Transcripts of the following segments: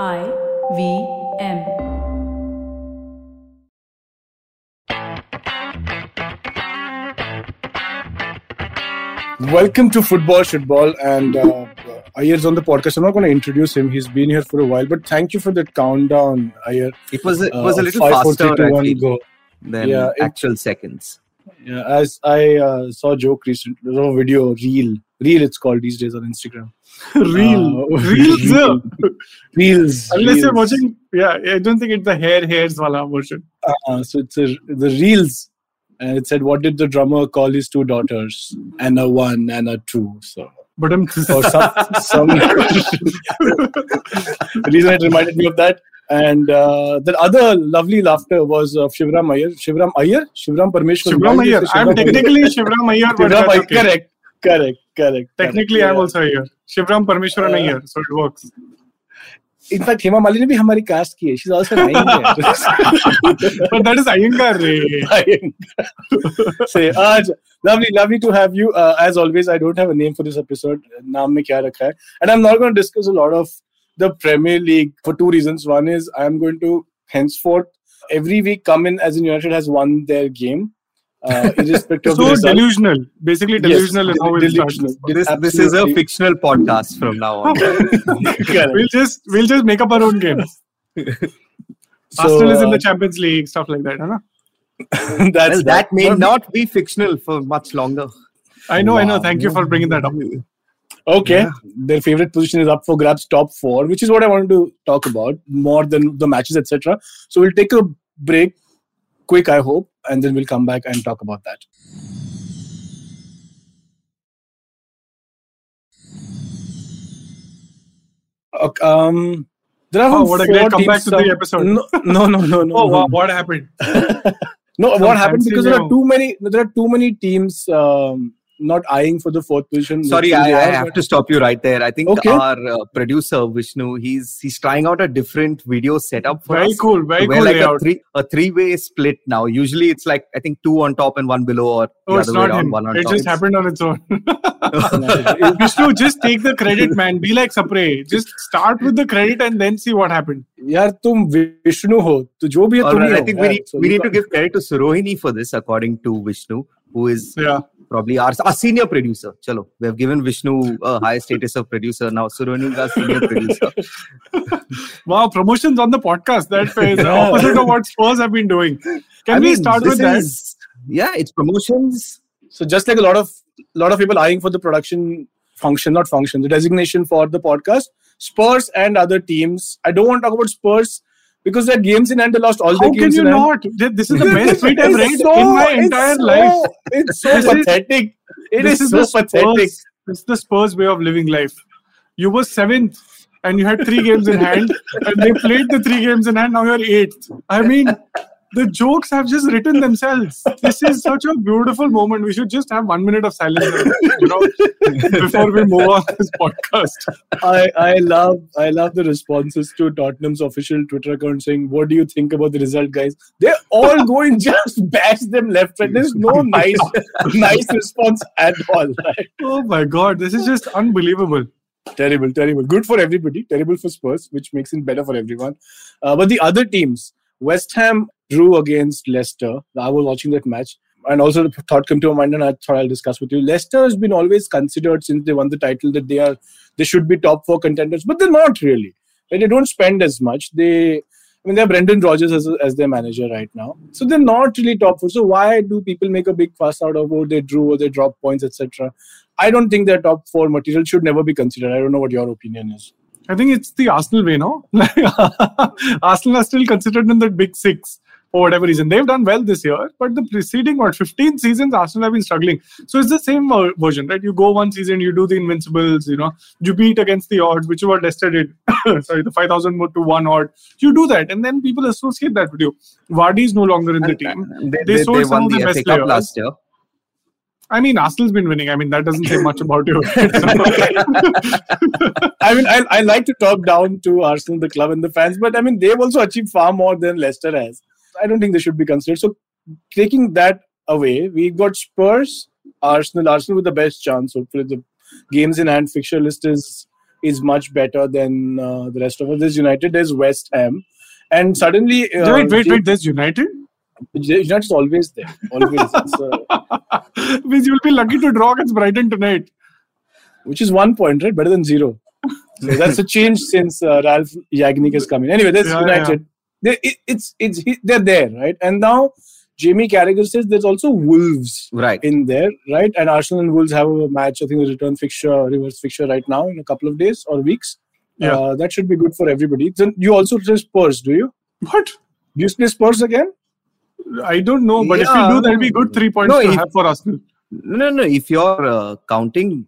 I V M. Welcome to Football Shitball, and uh, Iyer's on the podcast. I'm not going to introduce him; he's been here for a while. But thank you for the countdown, Ayer. It was a, it was a Uh, little five, faster three, two, I one, go. than Yeah, it- actual seconds. Yeah, as I uh, saw a joke recently, a video, reel, reel. It's called these days on Instagram. Real, Uh, reels. reel. Reels. Unless you're watching, yeah, I don't think it's the hair hairs wala version. Uh, so it's a, the reels, and it said, "What did the drummer call his two daughters? And a one and a two. So But I'm or some some reason it reminded me of that. And uh, the other lovely laughter was of Shivram Iyer. Shivram Iyer? Shivram Parmeshwar. Shivram Why do you Iyer. I'm technically Shivram Iyer, but Shivram Iyer. Correct. Correct. Correct. Technically, correct. I'm also here. Shivram Parmeshwaran uh, here, so it works. In fact, Hema Malini bhi hamari cast ki hai. She's also an but that is Ayengar. Iyengar. Say, Aaj, lovely, lovely to have you. Uh, as always, I don't have a name for this episode. Naam mein kya rakha hai. And I'm not going to discuss a lot of the Premier League for two reasons. One is I'm going to henceforth every week come in as in United has won their game uh, irrespective of the So result. delusional. Basically, Yes, delusional is how delusional. This, this is a fictional podcast from now on. We'll just we'll just make up our own games. So, Arsenal is in the Champions League, stuff like that. Huh? that's well, that may not be fictional for much longer. I know, I know. Thank you for bringing that up. Okay, Yeah. their favorite position is up for grabs, top four, which is what I wanted to talk about more than the matches, etc. So we'll take a break, quick, I hope, and then we'll come back and talk about that. Okay, um, there are Oh, what a great comeback to the episode. No, no, no, no, no. Oh, wow, what happened? No, what happened because there are too many. There are too many teams um, not eyeing for the fourth position. Sorry, They I, I are, have but- to stop you right there. I think Okay. our uh, producer Vishnu, he's he's trying out a different video setup for Very us. cool, very We're cool like a layout. three a three way split now. Usually it's like I think two on top and one below, or Oh, the it's other way not around, him. one on It top. just happened on its own. It- Vishnu, just take the credit, man. Be like Sapre. Just start with the credit and then see what happened. यार तुम विष्णु हो तो जो भी है All तुम right, he I हो think we यार. need, So we you need to can't- give credit to Surohini for this, according to Vishnu, who is Yeah. probably our, our senior producer. Chalo, we have given Vishnu a high status of producer. Now Surohini is our senior producer. Wow, promotions on the podcast. That is the opposite of what Spurs have been doing. Can I we mean, start this with that? is- Yeah, it's promotions. So just like a lot of lot of people eyeing for the production function, not function, the designation for the podcast, Spurs and other teams. I don't want to talk about Spurs because their games in hand they lost all How their can games you in hand. not? This is the best tweet I've read so- in my entire so- life. It's so is- pathetic. It this is, the so pathetic. Spurs, this is the Spurs way of living life. You were seventh and you had three games in hand, and they played the three games in hand. Now you're eighth. I mean, the jokes have just written themselves. This is such a beautiful moment. We should just have one minute of silence, you know, before we move on this podcast. I, I love I love the responses to Tottenham's official Twitter account saying, "What do you think about the result, guys?" They're all going just bash them left right. There's no nice nice response at all. Right? Oh my God, this is just unbelievable. Terrible, terrible. Good for everybody. Terrible for Spurs, which makes it better for everyone. Uh, but the other teams, West Ham drew against Leicester. I was watching that match. And also the thought came to my mind, and I thought I'll discuss with you. Leicester has been always considered since they won the title that they are they should be top four contenders, but they're not really. They don't spend as much. They, I mean, they have Brendan Rodgers as, as their manager right now, so they're not really top four. So why do people make a big fuss out of oh they drew or they drop points, etc. I don't think their top four material should never be considered. I don't know what your opinion is. I think it's the Arsenal way, no? Like, Arsenal are still considered in the big six for whatever reason. They've done well this year, but the preceding what 15 seasons, Arsenal have been struggling. So it's the same uh, version, right? You go one season, you do the Invincibles, you know, you beat against the odds, which is what Leicester did. Sorry, the 5,000 to one odd. You do that, and then people associate that with you. Vardy is no longer in the team. They, They they, sold they some won of the the best FA Cup last year. I mean, Arsenal's been winning. I mean, that doesn't say much about you. I mean, I, I like to talk down to Arsenal, the club, and the fans, but I mean, they've also achieved far more than Leicester has. I don't think they should be considered. So, taking that away, we've got Spurs, Arsenal, Arsenal with the best chance. Hopefully, the games in hand fixture list is is much better than uh, the rest of us. There's United, there's West Ham, and suddenly uh, wait, wait, wait. There's United. United's always there. Always, It's, uh, Means you'll be lucky to draw against Brighton tonight. which is one point, right? Better than zero. So that's a change since uh, Ralf Rangnick has come in. Anyway, that's Yeah, United. They, it, it's it's he- they're there, right? And now Jamie Carragher says there's also Wolves Right. in there, right? And Arsenal and Wolves have a match. I think the return fixture, reverse fixture, right now in a couple of days or weeks. Yeah. Uh, that should be good for everybody. Then you also play Spurs, do you? What? Do you play Spurs again? I don't know, but if Yeah. you do, that'll be good three points No, to if- have for Arsenal. No, no, no. If you're uh, counting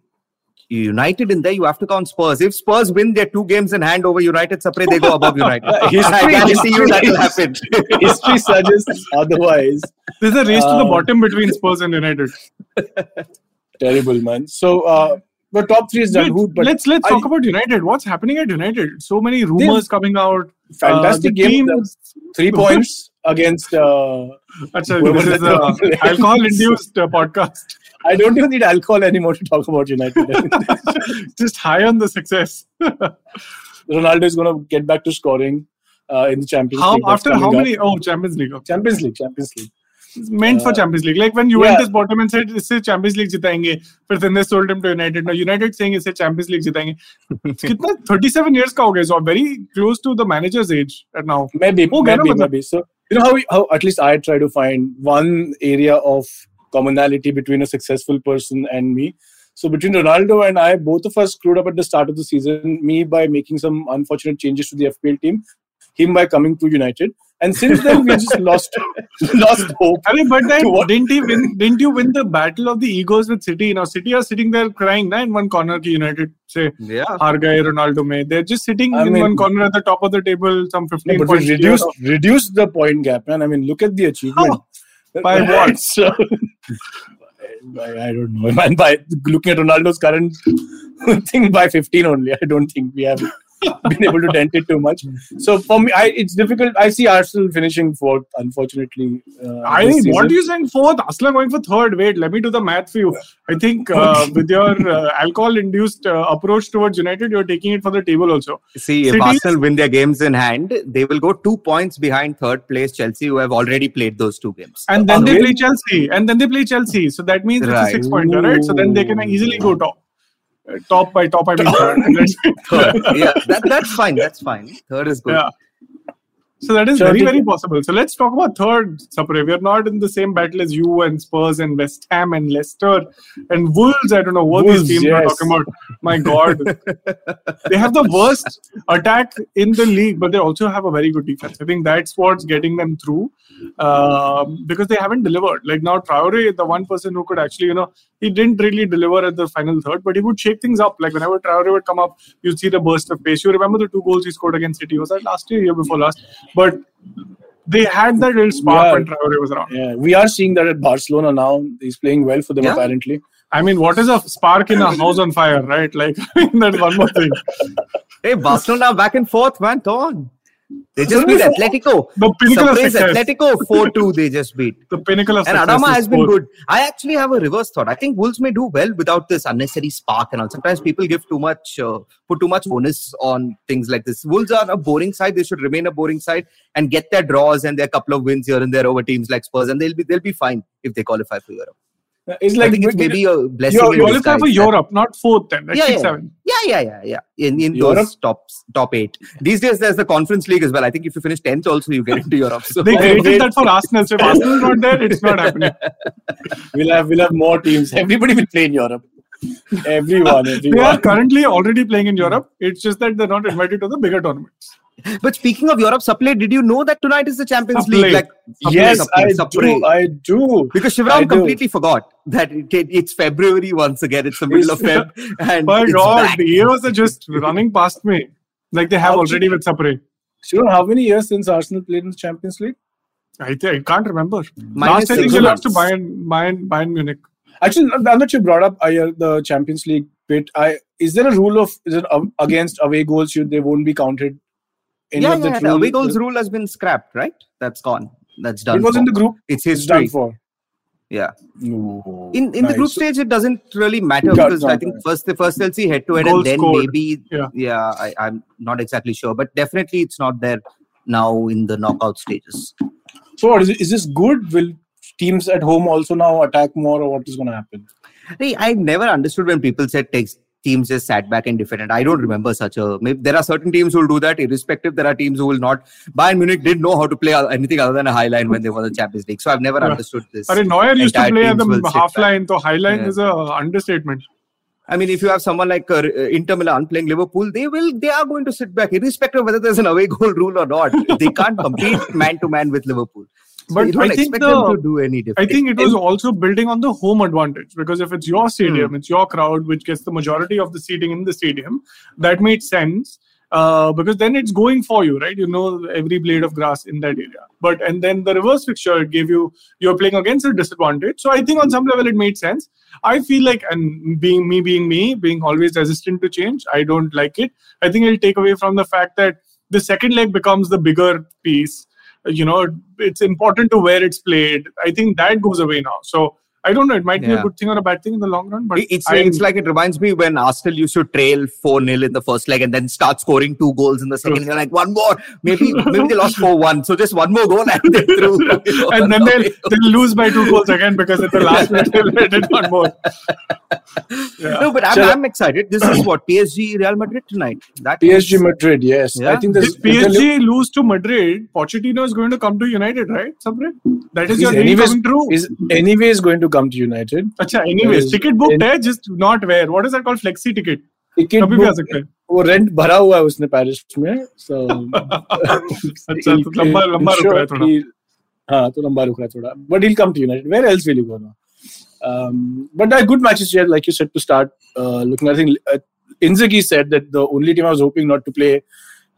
United in there, you have to count Spurs. If Spurs win their two games in hand over United, separate, they go above United. Uh, history- I guarantee you that will happen. History suggests otherwise. There's a race to the Um, bottom between Spurs and United. Terrible, man. So uh, the top three is done. Wait, but let's let's I- talk about United. What's happening at United? So many rumors coming out. fantastic Uh, game. team- Three points against. Uh, Achha, Whoever this is the a players. alcohol-induced uh, podcast. I don't even need alcohol anymore to talk about United. Just high on the success. Ronaldo is going to get back to scoring uh, in the Champions How League. That's after how coming up. many? Oh, Champions League. Okay. Champions League, Champions League. It's meant for Uh, Champions League. Like when Juventus bought him and said, "इससे Champions League जिताएंगे," फिर then they sold him to United. Now United saying, "इससे Champions League जिताएंगे." कितना 37 years का हो गया, so very close to the manager's age at now. Maybe, Oh, maybe, Ghana, maybe. So you know how, we, how at least I try to find one area of commonality between a successful person and me. So between Ronaldo and I, both of us screwed up at the start of the season. Me by making some unfortunate changes to the FPL team, him by coming to United, and since then, we just lost lost hope. I mean, but then didn't he win? Didn't you win the battle of the egos with City? Now City are sitting there crying na, in one corner. United say, yeah, har Ronaldo may." They're just sitting I in mean, one corner at the top of the table. Some fifteen no, points. Reduce reduce the point gap, man. I mean, look at the achievement. Oh, by what? so, I don't know. Man, by looking at Ronaldo's current thing by 15 only, I don't think we have been able to dent it too much. So for me, I, it's difficult. I see Arsenal finishing fourth, unfortunately. Uh, I this mean, what season. are you saying fourth? Arsenal going for third. Wait, let me do the math for you. I think uh, with your uh, alcohol-induced uh, approach towards United, you're taking it for the table also. See, if Arsenal win their games in hand, they will go two points behind third place Chelsea, who have already played those two games. And then they really? play Chelsea, and then they play Chelsea. So that means it's a six-pointer, right? So then they can easily go top. Top by top, I mean third. Third. yeah, that, that's fine. That's fine. Third is good. yeah. So that is Sure, very, very possible. So let's talk about third, Sapre. We are not in the same battle as you and Spurs and West Ham and Leicester and Wolves. I don't know what Wolves, these teams are talking about. My God. they have the worst attack in the league, but they also have a very good defense. I think that's what's getting them through um, because they haven't delivered. Like now, Traore, the one person who could actually, you know, he didn't really deliver at the final third, but he would shake things up. Like whenever Traore would come up, you'd see the burst of pace. You remember the two goals he scored against City? Was that last year, year before last? But they had that little spark Yeah. when Traore was around. Yeah, we are seeing that at Barcelona now. He's playing well for them, Yeah. apparently. I mean, what is a spark in a house on fire, right? Like, I mean, that's one more thing. Hey, Barcelona back and forth, man. Come on. They just beat Atletico. The pinnacle of Surprise success. Atletico 4 2, they just beat. The pinnacle of And. Adama has been good. I actually have a reverse thought. I think Wolves may do well without this unnecessary spark and all. Sometimes people give too much, uh, put too much onus on things like this. Wolves are a boring side. They should remain a boring side and get their draws and their couple of wins here and there over teams like Spurs, and they'll be they'll be fine if they qualify for Europe. It's I like think it's maybe a blessing. You're, in you're for disguise. Europe, not fourth then. Like Yeah, six, yeah. seven. Yeah, yeah, yeah, yeah. In in Europe? those top top eight. These days, there's the Conference League as well. I think if you finish tenth, also you get into Europe. So They created that for Arsenal. So if Arsenal is not there, it's not happening. we'll have we'll have more teams. Everybody will play in Europe. Everyone, They are currently already playing in Europe. It's just that they're not invited to the bigger tournaments. But speaking of Europe, Supply, did you know that tonight is the Champions Supply. League? Like, Yes, Supply, I Supply. do. I do. Because I Shivram do. completely forgot that it, it- it's February once again. It's the middle of Feb, and My it's God, back. the years are just running past me. Like they have How already with Sapre. Sure. How many years since Arsenal played in the Champions League? I, think, I can't remember. Minus Last I think six they lost to. Bayern, Bayern, Bayern Munich. Actually, now that you brought up uh, the Champions League bit, I is there a rule of is it um, against away goals? Should they won't be counted? Any yeah, of yeah, the rule? rule has been scrapped, right? That's gone. That's done. It was for. in the group. It's It's history. for. Yeah. Ooh, In in the group stage, it doesn't really matter Yeah, because I think first the first they'll see head to head and then scored. maybe Yeah. I, I'm not exactly sure, but definitely it's not there now in the knockout stages. So, what is, it, is this good? Will teams at home also now attack more, or what is going to happen? Hey, I never understood when people said takes teams just sat back and defended. I don't remember such a. Maybe there are certain teams who will do that. Irrespective, there are teams who will not. Bayern Munich didn't know how to play anything other than a high line when they won the Champions League. So I've never Yeah. understood this. Are Neuer used to play at the half line, so high line Yeah. is a understatement. I mean, if you have someone like uh, Inter Milan playing Liverpool, they will. They are going to sit back, irrespective of whether there's an away goal rule or not. They can't compete man to man with Liverpool. But I think the- them to do any I think it was also building on the home advantage because if it's your stadium, Hmm. it's your crowd which gets the majority of the seating in the stadium, that made sense. Uh, because then it's going for you, right? You know every blade of grass in that area. But and then the reverse fixture gave you you're playing against a disadvantage. So I think on some level it made sense. I feel like and being me being me, being always resistant to change, I don't like it. I think it'll take away from the fact that the second leg becomes the bigger piece you know it's important to where it's played. I think that goes away now. So i don't know it might be a good thing or a bad thing in the long run but It's, I- it's like it reminds me when Arsenal used to trail 4 0 in the first leg and then start scoring two goals in the second. They're like, one more. Maybe maybe they lost 4 1. So just one more goal and they're through. and then they'll, they'll lose by two goals again because at the last minute they'll let one more yeah. No, but I'm, Sure. I'm excited. This is what PSG Real Madrid tonight. That PSG is- Madrid, yes. I think If there's PSG lose to Madrid, Pochettino is going to come to United, right? Sapre? That is He's your dream anyways, coming true. is anyways going to come to United. Acha, anyways, is- ticket booked है, just not where. What is that called? Flexi ticket. Ticket कभी भी आ सकता है. वो rent भरा हुआ है उसने पेरिस में so अच्छा, तो लंबा लंबा रुक रहा है थोड़ा. हाँ तो लंबा रुक रहा है थोड़ा but he'll come to United where else will he go now um, but there are good matches here like you said to start uh, looking I think uh, Inzaghi said that the only team I was hoping not to play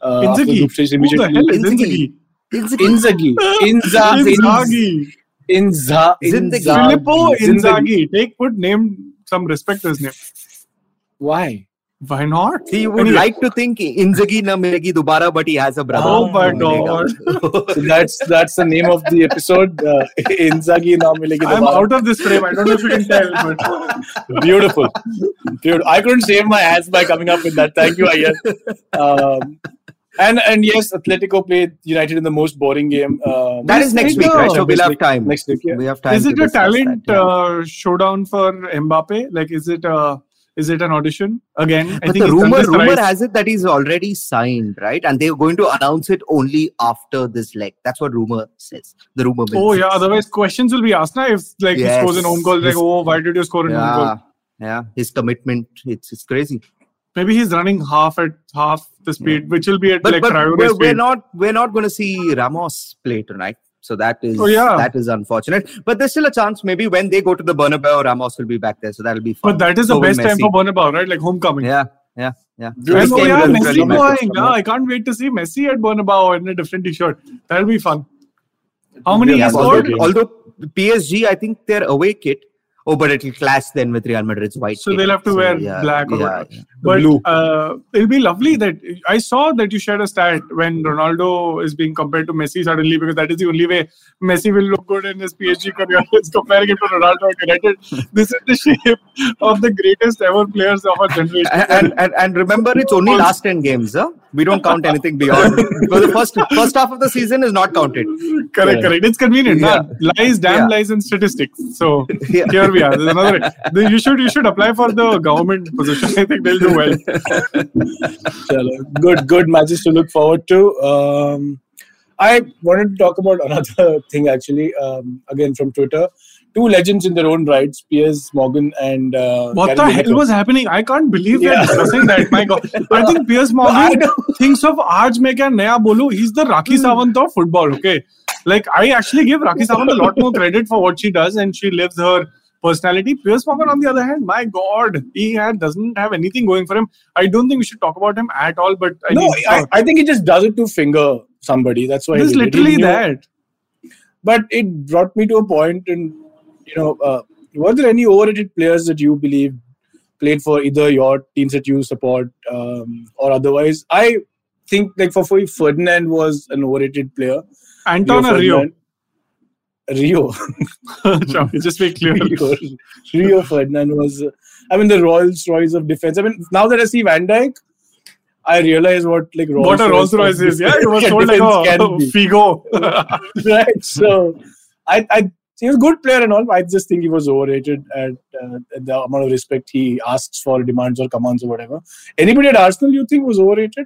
uh, after Inzaghi? group stage Who the immediately hell is Inzaghi? Inzaghi? Inzaghi Inza Inzaghi. Inza Zindagi. Inzaghi Filippo Zindagi. Inzaghi. Take put name some respect to his name. why Why not? He would Anyway. like to think Inzaghi na milegi dobara, but he has a brother. Oh my who milega. so that's that's the name of the episode uh, Inzaghi now milegi I'm out of this frame. I don't know if you can tell, but Beautiful. Beautiful. I couldn't save my ass by coming up with that. Thank you, Ayan. Um, and and yes, Atletico played United in the most boring game. Um, That is next week, right? So we'll have time. Next week, yeah. We have time. is it a talent that, yeah. uh, showdown for Mbappe? Like, is it a is it an audition again? I But think the rumor rumor thrice. has it that he's already signed, right? And they're going to announce it only after this leg. That's what rumor says. The rumor. mill Oh says. yeah. Otherwise, questions will be asked. Now, if like he scores an own goal, like oh, why did you score an own goal? yeah, yeah. His commitment, it's it's crazy. Maybe he's running half at half the speed, which will be at But like but we're, we're not we're not going to see Ramos play tonight. So that is Oh, yeah. that is unfortunate. But there's still a chance. Maybe when they go to the Bernabeu, Ramos will be back there. So that'll be fun. But that is So the best time for Bernabeu, right? Like homecoming. Yeah, yeah, yeah. And oh yeah, Messi going. Yeah, I can't wait to see Messi at Bernabeu in a different t-shirt. That'll be fun. How many Yeah, although, scored? although PSG, I think their away kit. Oh, but it'll clash then with Real Madrid's white. So kit. they'll have to wear yeah, black or yeah, whatever. yeah. But blue. uh, it'll be lovely that I saw that you shared a stat when Ronaldo is being compared to Messi suddenly because that is the only way Messi will look good in his PSG career is comparing him to Ronaldo at United. This is the shape of the greatest ever players of our generation. And, and, and and remember, it's only last ten games. Huh? We don't count anything beyond because the first first half of the season is not counted. correct, Yeah. correct. It's convenient. Yeah. Lies, damn Yeah. lies, and statistics. So Yeah. here we yeah, there's another. you should you should apply for the government position. I think they'll do well. good good matches to look forward to. Um, I wanted to talk about another thing actually. Um, again from Twitter, two legends in their own rights, Piers Morgan and uh, what the hell was happening? I can't believe yeah. they're discussing that. My God, I think Piers Morgan thinks of aaj main naya bolu. He's the Rocky hmm. Savant of football. Okay, like I actually give Rakhi Sawant a lot more credit for what she does, and she lives her personality. Piers Morgan, on the other hand, my God, he had, doesn't have anything going for him. I don't think we should talk about him at all. But I no I. I think he just does it to finger somebody that's why this he is it. Literally knew- that. but it brought me to a point and you know uh, were there any overrated players that you believe played for either your teams that you support um, or otherwise i think like for, Ferdinand was an overrated player Anton Rio Rio? Ferdinand. Rio. Sure, just be clear. Rio, Rio Ferdinand was, uh, I mean, the Rolls Royce of defense. I mean, now that I see Van Dijk, I realize what like Rolls What a Rolls Royce is. Yeah, it was sold like a. Figo. right. So, I, I, he was a good player and all. but I just think he was overrated at, uh, at the amount of respect he asks for, demands or commands or whatever. Anybody at Arsenal you think was overrated?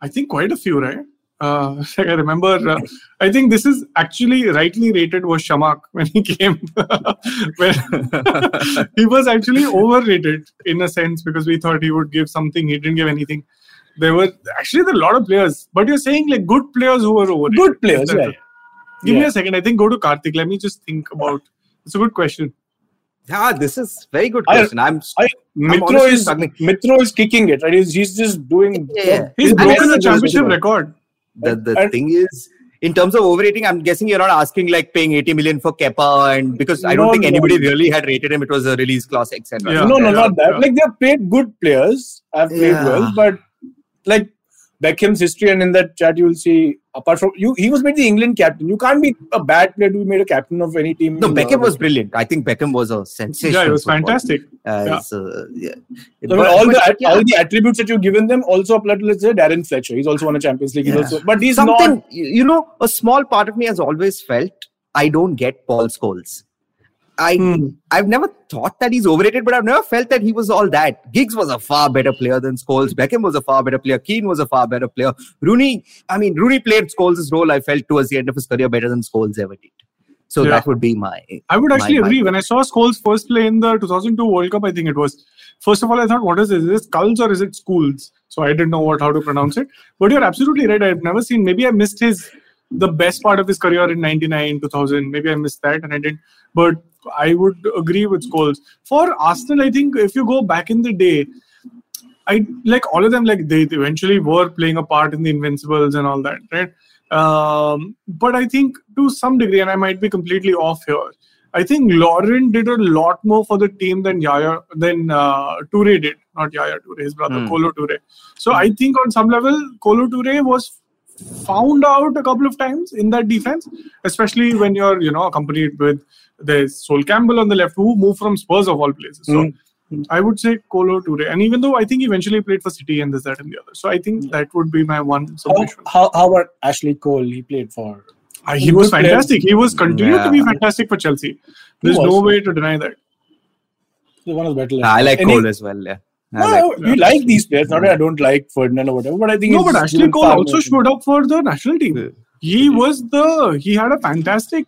I think quite a few, right? Uh, I remember, uh, I think this is actually rightly rated was Chamakh when he came. when he was actually overrated in a sense because we thought he would give something. He didn't give anything. There were actually there are a lot of players, but you're saying like good players who were overrated. Good players, Is that yeah. right? Give me a second. I think go to Karthik. Let me just think about. It's a good question. Yeah, this is very good question. I'm, I, Mitro honestly is struggling. Mitro is kicking it, right? He's, he's just doing. Yeah, yeah. He's his broken the championship visible. record. The, the And- thing is, in terms of overrating, I'm guessing you're not asking like paying 80 million for Kepa, and because I don't No, think no. anybody really had rated him. It was a release clause, etc. Yeah. no, no, not that. yeah. Like they've played good players, have played Yeah. well, but like Beckham's history, and in that chat you will see. Apart from you, he was made the England captain. You can't be a bad player to be made a captain of any team. No, in the Beckham was brilliant. I think Beckham was a sensation. Yeah, it was fantastic. As, uh, yeah. So, But- all but, the yeah, all the attributes that you've given them also apply to let's say Darren Fletcher. He's also won a Champions League. He's Yeah. also, but he's something not. you you know, a small part of me has always felt I don't get Paul Scholes. I Hmm. I've never thought that he's overrated, but I've never felt that he was all that. Giggs was a far better player than Scholes. Beckham was a far better player. Keane was a far better player. Rooney, I mean, Rooney played Scholes' role. I felt towards the end of his career better than Scholes ever did. So Yeah. that would be my. I would actually my- agree. When I saw Scholes first play in the 2002 World Cup, I think it was. First of all, I thought, what is this? Is it Skulls or is it Schools? So I didn't know what how to pronounce it. But you're absolutely right. I've never seen. Maybe I missed his the best part of his career in '99, 2000. Maybe I missed that and I didn't. But I would agree with Scholes. For Arsenal, I think if you go back in the day, I like all of them. Like they eventually were playing a part in the Invincibles and all that, right? Um, but I think to some degree, and I might be completely off here. I think Lauren did a lot more for the team than Yaya than uh, Toure did, not Yaya Toure, his brother Hmm. Kolo Toure. So I think on some level, Kolo Toure was found out a couple of times in that defense, especially when you're you know accompanied with there's Sol Campbell on the left, who moved from Spurs of all places. So. Mm. I would say Kolo Toure, and even though I think eventually he eventually played for City and this, that, and the other, so I think that would be my one How, submission. how, how about Ashley Cole? He played for. Uh, he was Good player. fantastic. He was continued to be fantastic for Chelsea. There's no way to deny that. He's one of the better. left I like Any- Cole as well. Yeah. I No, like- we like these players. Not that I don't like Ferdinand or whatever, but I think No, he's but Ashley Cole also showed up for the national team. Yeah. He was the he had a fantastic.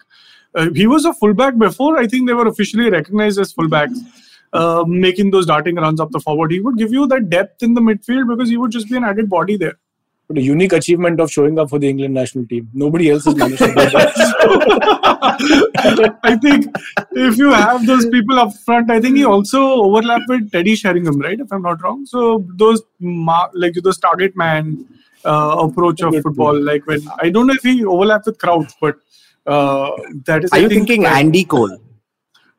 Uh, he was a fullback before. I think they were officially recognized as fullbacks. Uh, making those darting runs up the forward, he would give you that depth in the midfield because he would just be an added body there. But a unique achievement of showing up for the England national team. Nobody else has managed to do that. I think if you have those people up front, I think he also overlapped with Teddy Sheringham, right? If I'm not wrong. So those ma- like those target man uh, approach of football, like when I don't know if he overlapped with Crouch, but uh, that is. Are I you think, thinking that- Andy Cole?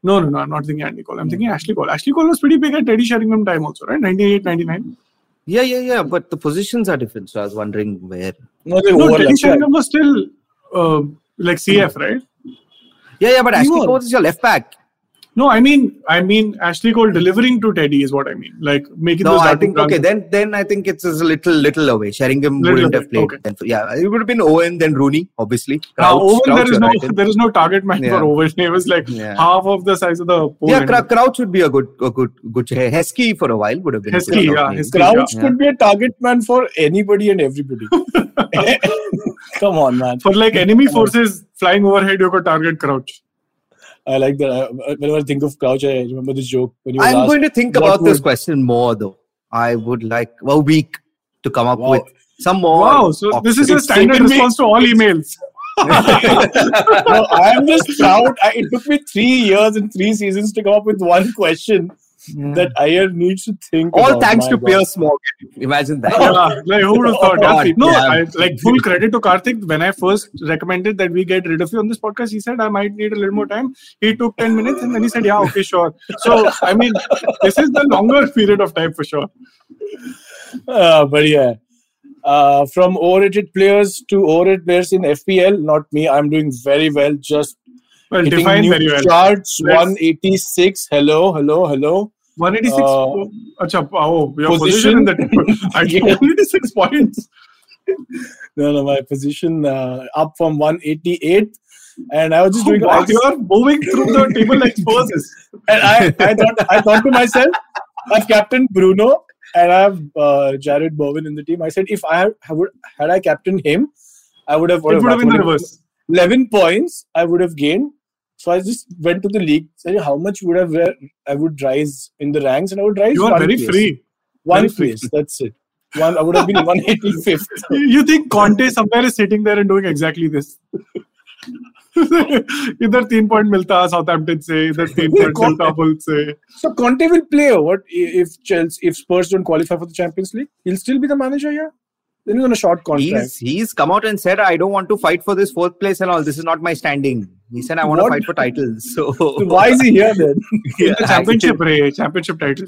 No, no, no. I'm not thinking Andy Cole. I'm thinking Ashley Cole. Ashley Cole was pretty big at Teddy Sheringham time also, right? 98, 99. Yeah, yeah, yeah. But the positions are different. So I was wondering where. no, they No. Teddy Sheringham was still uh, like CF, right? Yeah, yeah. But He Ashley was. Cole is your left back. No, I mean, I mean Ashley Cole delivering to Teddy is what I mean. Like making No, those I think runs. okay. Then, then I think it's a little, little away. Sheringham Little wouldn't away, have played. okay. Then. Yeah, it would have been Owen, then Rooney, obviously. Now, Crouch, Owen, Crouch, there is no right there is no target man Yeah. for Owen. He was like Yeah. half of the size of the pole. Yeah, end. Crouch would be a good, a good, good. Heskey for a while would have been. Heskey, yeah, maybe. Heskey. Crouch Yeah. could be a target man for anybody and everybody. Come on, man. For like enemy forces flying overhead, you could target Crouch. I like that. I- uh, uh, Whenever I think of Crouch, I remember this joke when you I'm asked, going to think what about this question more though. I would like a week to come up Wow. with some more. Wow, so this is a standard taken me- response to all emails. no, I am just proud. I, it took me three years and three seasons to come up with one question that Iyer needs to think. All about. thanks to God. Piers Morgan. Imagine that. yeah, like who would have thought? Oh, Yeah, no, damn. I, like full credit to Karthik. When I first recommended that we get rid of you on this podcast, he said I might need a little more time. He took ten minutes and then he said, "Yeah, okay, sure." So I mean, this is the longer period of time for sure. Uh, but yeah, uh, from overrated players to overrated players in FPL, not me. I'm doing very well. Just Well, Hitting define new very well. Charts Let's- 186. Hello, hello, hello. 186. Uh, Acha, oh, your position? position, in the table. I Yeah. 186 points. No, no, my position uh, up from 188. And I was just doing. Wow, you are moving through the table like Spurs. and I, I thought I thought to myself, I've captained Bruno and I have uh, Jarrod Bowen in the team. I said if I had, I would had I captained him, I would have It would have been the reverse. eleven points. I would have gained. So I just went to the league. Said how much would have I would rise in the ranks, and I would rise. You are one very place. free. One very free. place. That's it. One. I would have been one eighty fifth. You think Conte somewhere is sitting there and doing exactly this? इधर तीन point मिलता Southampton से इधर तीन point मिलता bull से So Conte will play. What if Chelsea, if Spurs don't qualify for the Champions League? He'll still be the manager here. Then he's on a short contract. He's he's come out and said, I don't want to fight for this fourth place and all. This is not my standing. He said, "I want what? to fight for titles." So, so why is he here then? yeah, the championship, Ray, championship title.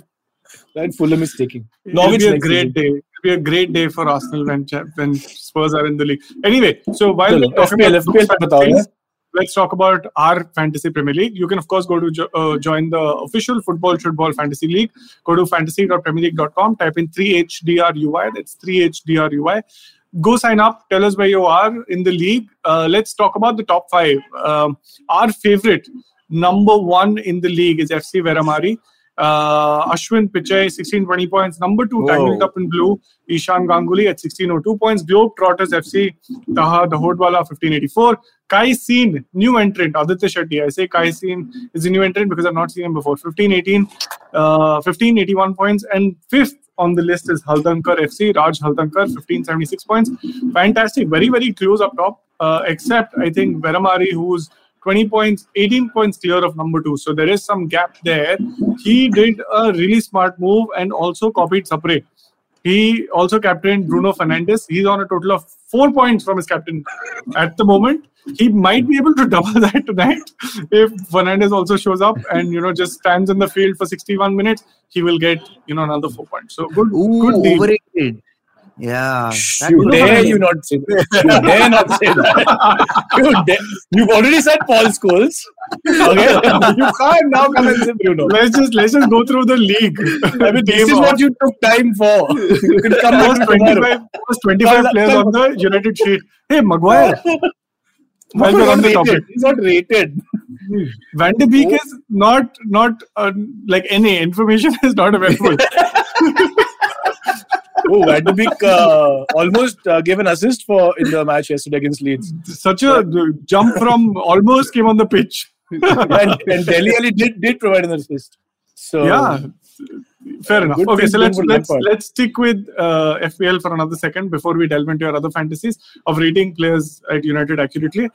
Right, Fulham is taking. It'll be a great season. day. It'll be a great day for Arsenal when when Spurs are in the league. Anyway, so while we're talking FPL, about FPL, FPL, things, let's talk about our fantasy Premier League. You can of course go to jo- uh, join the official Football Football Fantasy League. Go to fantasy.premierleague.com. Type in three h d r u i. That's three h d r u i. Go sign up. Tell us where you are in the league. Uh, let's talk about the top five. Um, our favorite number one in the league is FC Veramari. Uh, Ashwin Pichai, 1620 points. Number two, tangled up in blue, Ishan Ganguly at 1602 points. Globe Trotters FC, Taha Dahodwala, 1584. Kai Seen, new entrant, Aditya Shetty. I say Kai Seen is a new entrant because I've not seen him before. 1518, uh, 1581 points. And fifth on the list is Haldankar FC, Raj Haldankar, 1576 points. Fantastic, very, very close up top, uh, except I think Veramari, who's 20 points, 18 points clear of number two. So there is some gap there. He did a really smart move and also copied Sapre. He also captained Bruno Fernandes. He's on a total of four points from his captain at the moment. He might be able to double that tonight if Fernandes also shows up and you know just stands in the field for 61 minutes. He will get you know another four points. So good, Ooh, good deal. overrated. Yeah. You would dare have- you not say that. You dare not say that. You dare. You've already said Paul Scholes. Okay? You can't now come and say Bruno. Let's just let's just go through the league. I mean, this is what you took time for. You can come was back tomorrow. 25, was 25 players on the United sheet. Hey, Maguire. While we're on the He's topic, rated. He's not rated. Van de Beek is not not uh, like any information is not available. Oh, Van de Beek uh, almost uh, gave an assist for in the match yesterday against Leeds. Such a jump from almost came on the pitch. and, and Dele Alli did, did provide an assist. So yeah, fair enough. Okay, so let's let's let's stick with uh, FPL for another second before we delve into your other fantasies of rating players at United accurately.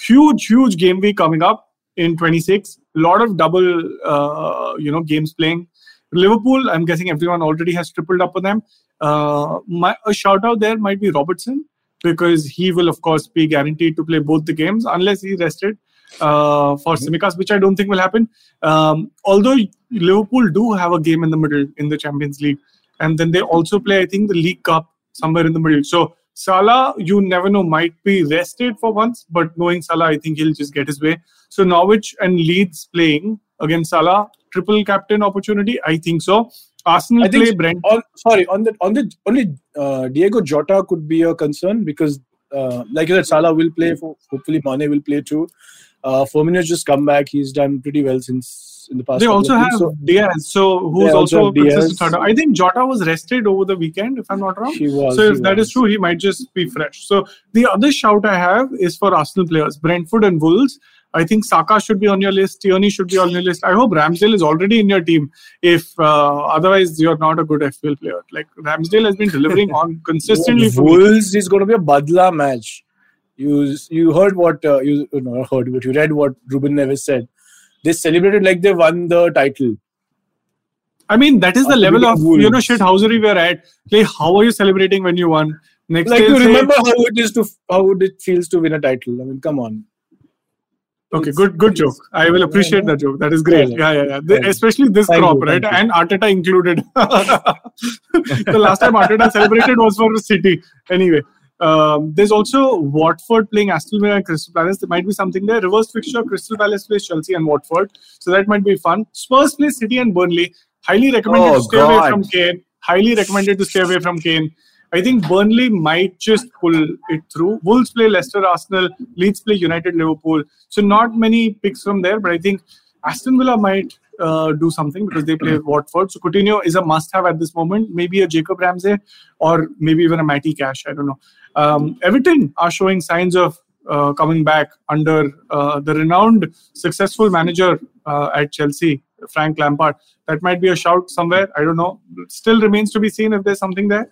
Huge, huge game week coming up in 26. A lot of double, uh, you know, games playing. Liverpool, I'm guessing everyone already has tripled up on them. Uh, my a shout out there might be Robertson because he will of course be guaranteed to play both the games unless he rested uh, for Tsimikas, which I don't think will happen. Um, although Liverpool do have a game in the middle in the Champions League, and then they also play, I think, the League Cup somewhere in the middle. So Salah, you never know, might be rested for once, but knowing Salah, I think he'll just get his way. So Norwich and Leeds playing against Salah, triple captain opportunity, I think so. Arsenal I play Brent. on sorry on the on the only uh, Diego Jota could be a concern because uh, like you said, Salah will play. For, hopefully, Mane will play too. Uh, Firmino's just come back. He's done pretty well since in the past. They also have so Diaz, so who's also consistent starter. I think Jota was rested over the weekend, if I'm not wrong. He was. So if that is was. true, he might just be fresh. So the other shout I have is for Arsenal players, Brentford and Wolves. I think Saka should be on your list. Tierney should be on your list. I hope Ramsdale is already in your team. If uh, otherwise, you're not a good FPL player. Like Ramsdale has been delivering on consistently. Wolves is going to be a Badla match. You you heard what uh, you know heard what you read what Ruben Neves said. They celebrated like they won the title. I mean, that is the level of beating you know Wolves. shithousery we're at. Like, how are you celebrating when you won? Next Like you remember how it is to how it feels to win a title. I mean, come on. Okay, good, good joke. I will appreciate that joke. That is great. Yeah, Yeah, yeah, yeah. Especially this Thank crop, you, right? you. And Arteta included. the last time Arteta celebrated was for City. Anyway, Um, there's also Watford playing Aston Villa and Crystal Palace. There might be something there. Reverse fixture: Crystal Palace plays Chelsea and Watford, so that might be fun. Spurs play City and Burnley. Highly recommended Oh, to stay away from Kane. Highly recommended to stay away from Kane. I think Burnley might just pull it through. Wolves play Leicester, Arsenal. Leeds play United, Liverpool. So not many picks from there, but I think Aston Villa might uh, do something because they play Watford. So Coutinho is a must-have at this moment. Maybe a Jacob Ramsey or maybe even a Matty Cash. I don't know. Um, Everton are showing signs of uh, coming back under uh, the renowned successful manager uh, at Chelsea, Frank Lampard. That might be a shout somewhere. I don't know. Still remains to be seen if there's something there.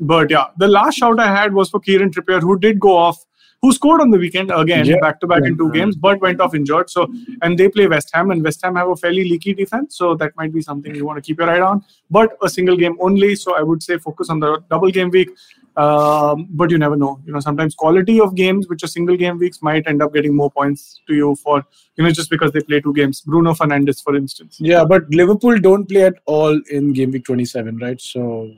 But yeah, the last shout I had was for Kieran Trippier, who did go off, who scored on the weekend again, Yeah. back to back in two games, but went off injured. So, and they play West Ham, and West Ham have a fairly leaky defense. So that might be something you want to keep your eye on. But a single game only. So I would say focus on the double game week. Um, but you never know. You know, sometimes quality of games, which are single game weeks, might end up getting more points to you for you know just because they play two games. Bruno Fernandes, for instance. Yeah, but Liverpool don't play at all in game week 27, right? So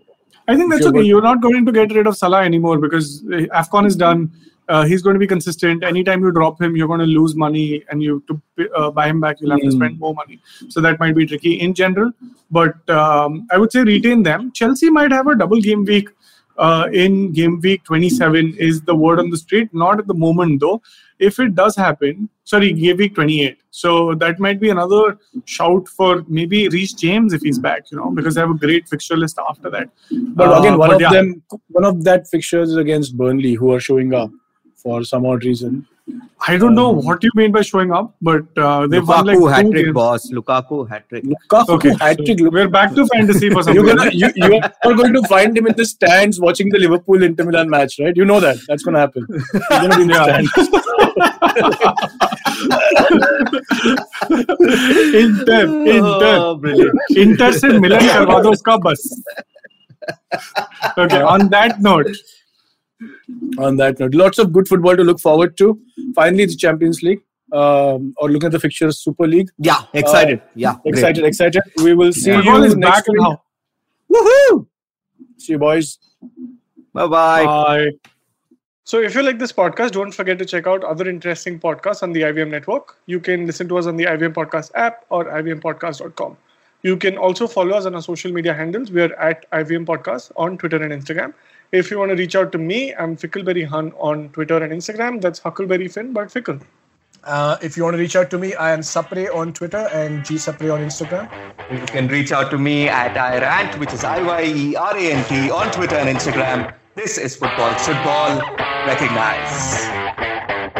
I think that's you're okay. going- You're not going to get rid of Salah anymore because uh, Afcon is done. Uh, he's going to be consistent. Anytime you drop him, you're going to lose money, and you to uh, buy him back, you'll have to Mm. spend more money. So that might be tricky in general. But um, I would say retain them. Chelsea might have a double game week. Uh, in game week 27 is the word on the street. Not at the moment though. If it does happen, sorry, game week 28. So that might be another shout for maybe Reece James if he's back. You know, because they have a great fixture list after that. But Uh, again, one but of yeah. them, one of that fixtures is against Burnley, who are showing up for some odd reason. I don't know Um, what you mean by showing up, but uh, they've won like Lukaku two hat trick, games. boss. Lukaku hat trick. Lukaku Okay, hat-trick. so we're back to fantasy for some You're reason. gonna, you, you are going to find him in the stands watching the Liverpool Inter Milan match, right? You know that. That's going to happen. He's going to be in the Yeah. stands. Inter, Inter, Oh, brilliant. Inter से मिलन करवा दो उसका बस. Okay, on that note, On that note, lots of good football to look forward to. Finally, the Champions League, um, or looking at the fixtures, Super League. Yeah, excited. yeah, great. Excited, excited. We will see football you is next back week. how? Woohoo! See you, boys. Bye bye. Bye. So, if you like this podcast, don't forget to check out other interesting podcasts on the IVM network. You can listen to us on the IVM Podcast app or ivmpodcast.com. You can also follow us on our social media handles. We are at IVM Podcast on Twitter and Instagram. If you want to reach out to me, I'm Fickleberry Hun on Twitter and Instagram. That's Huckleberry Finn, but Fickle. Uh, if you want to reach out to me, I am Sapre on Twitter and G Sapre on Instagram. You can reach out to me at iRant, which is I-Y-E-R-A-N-T on Twitter and Instagram. This is Football Football Recognize.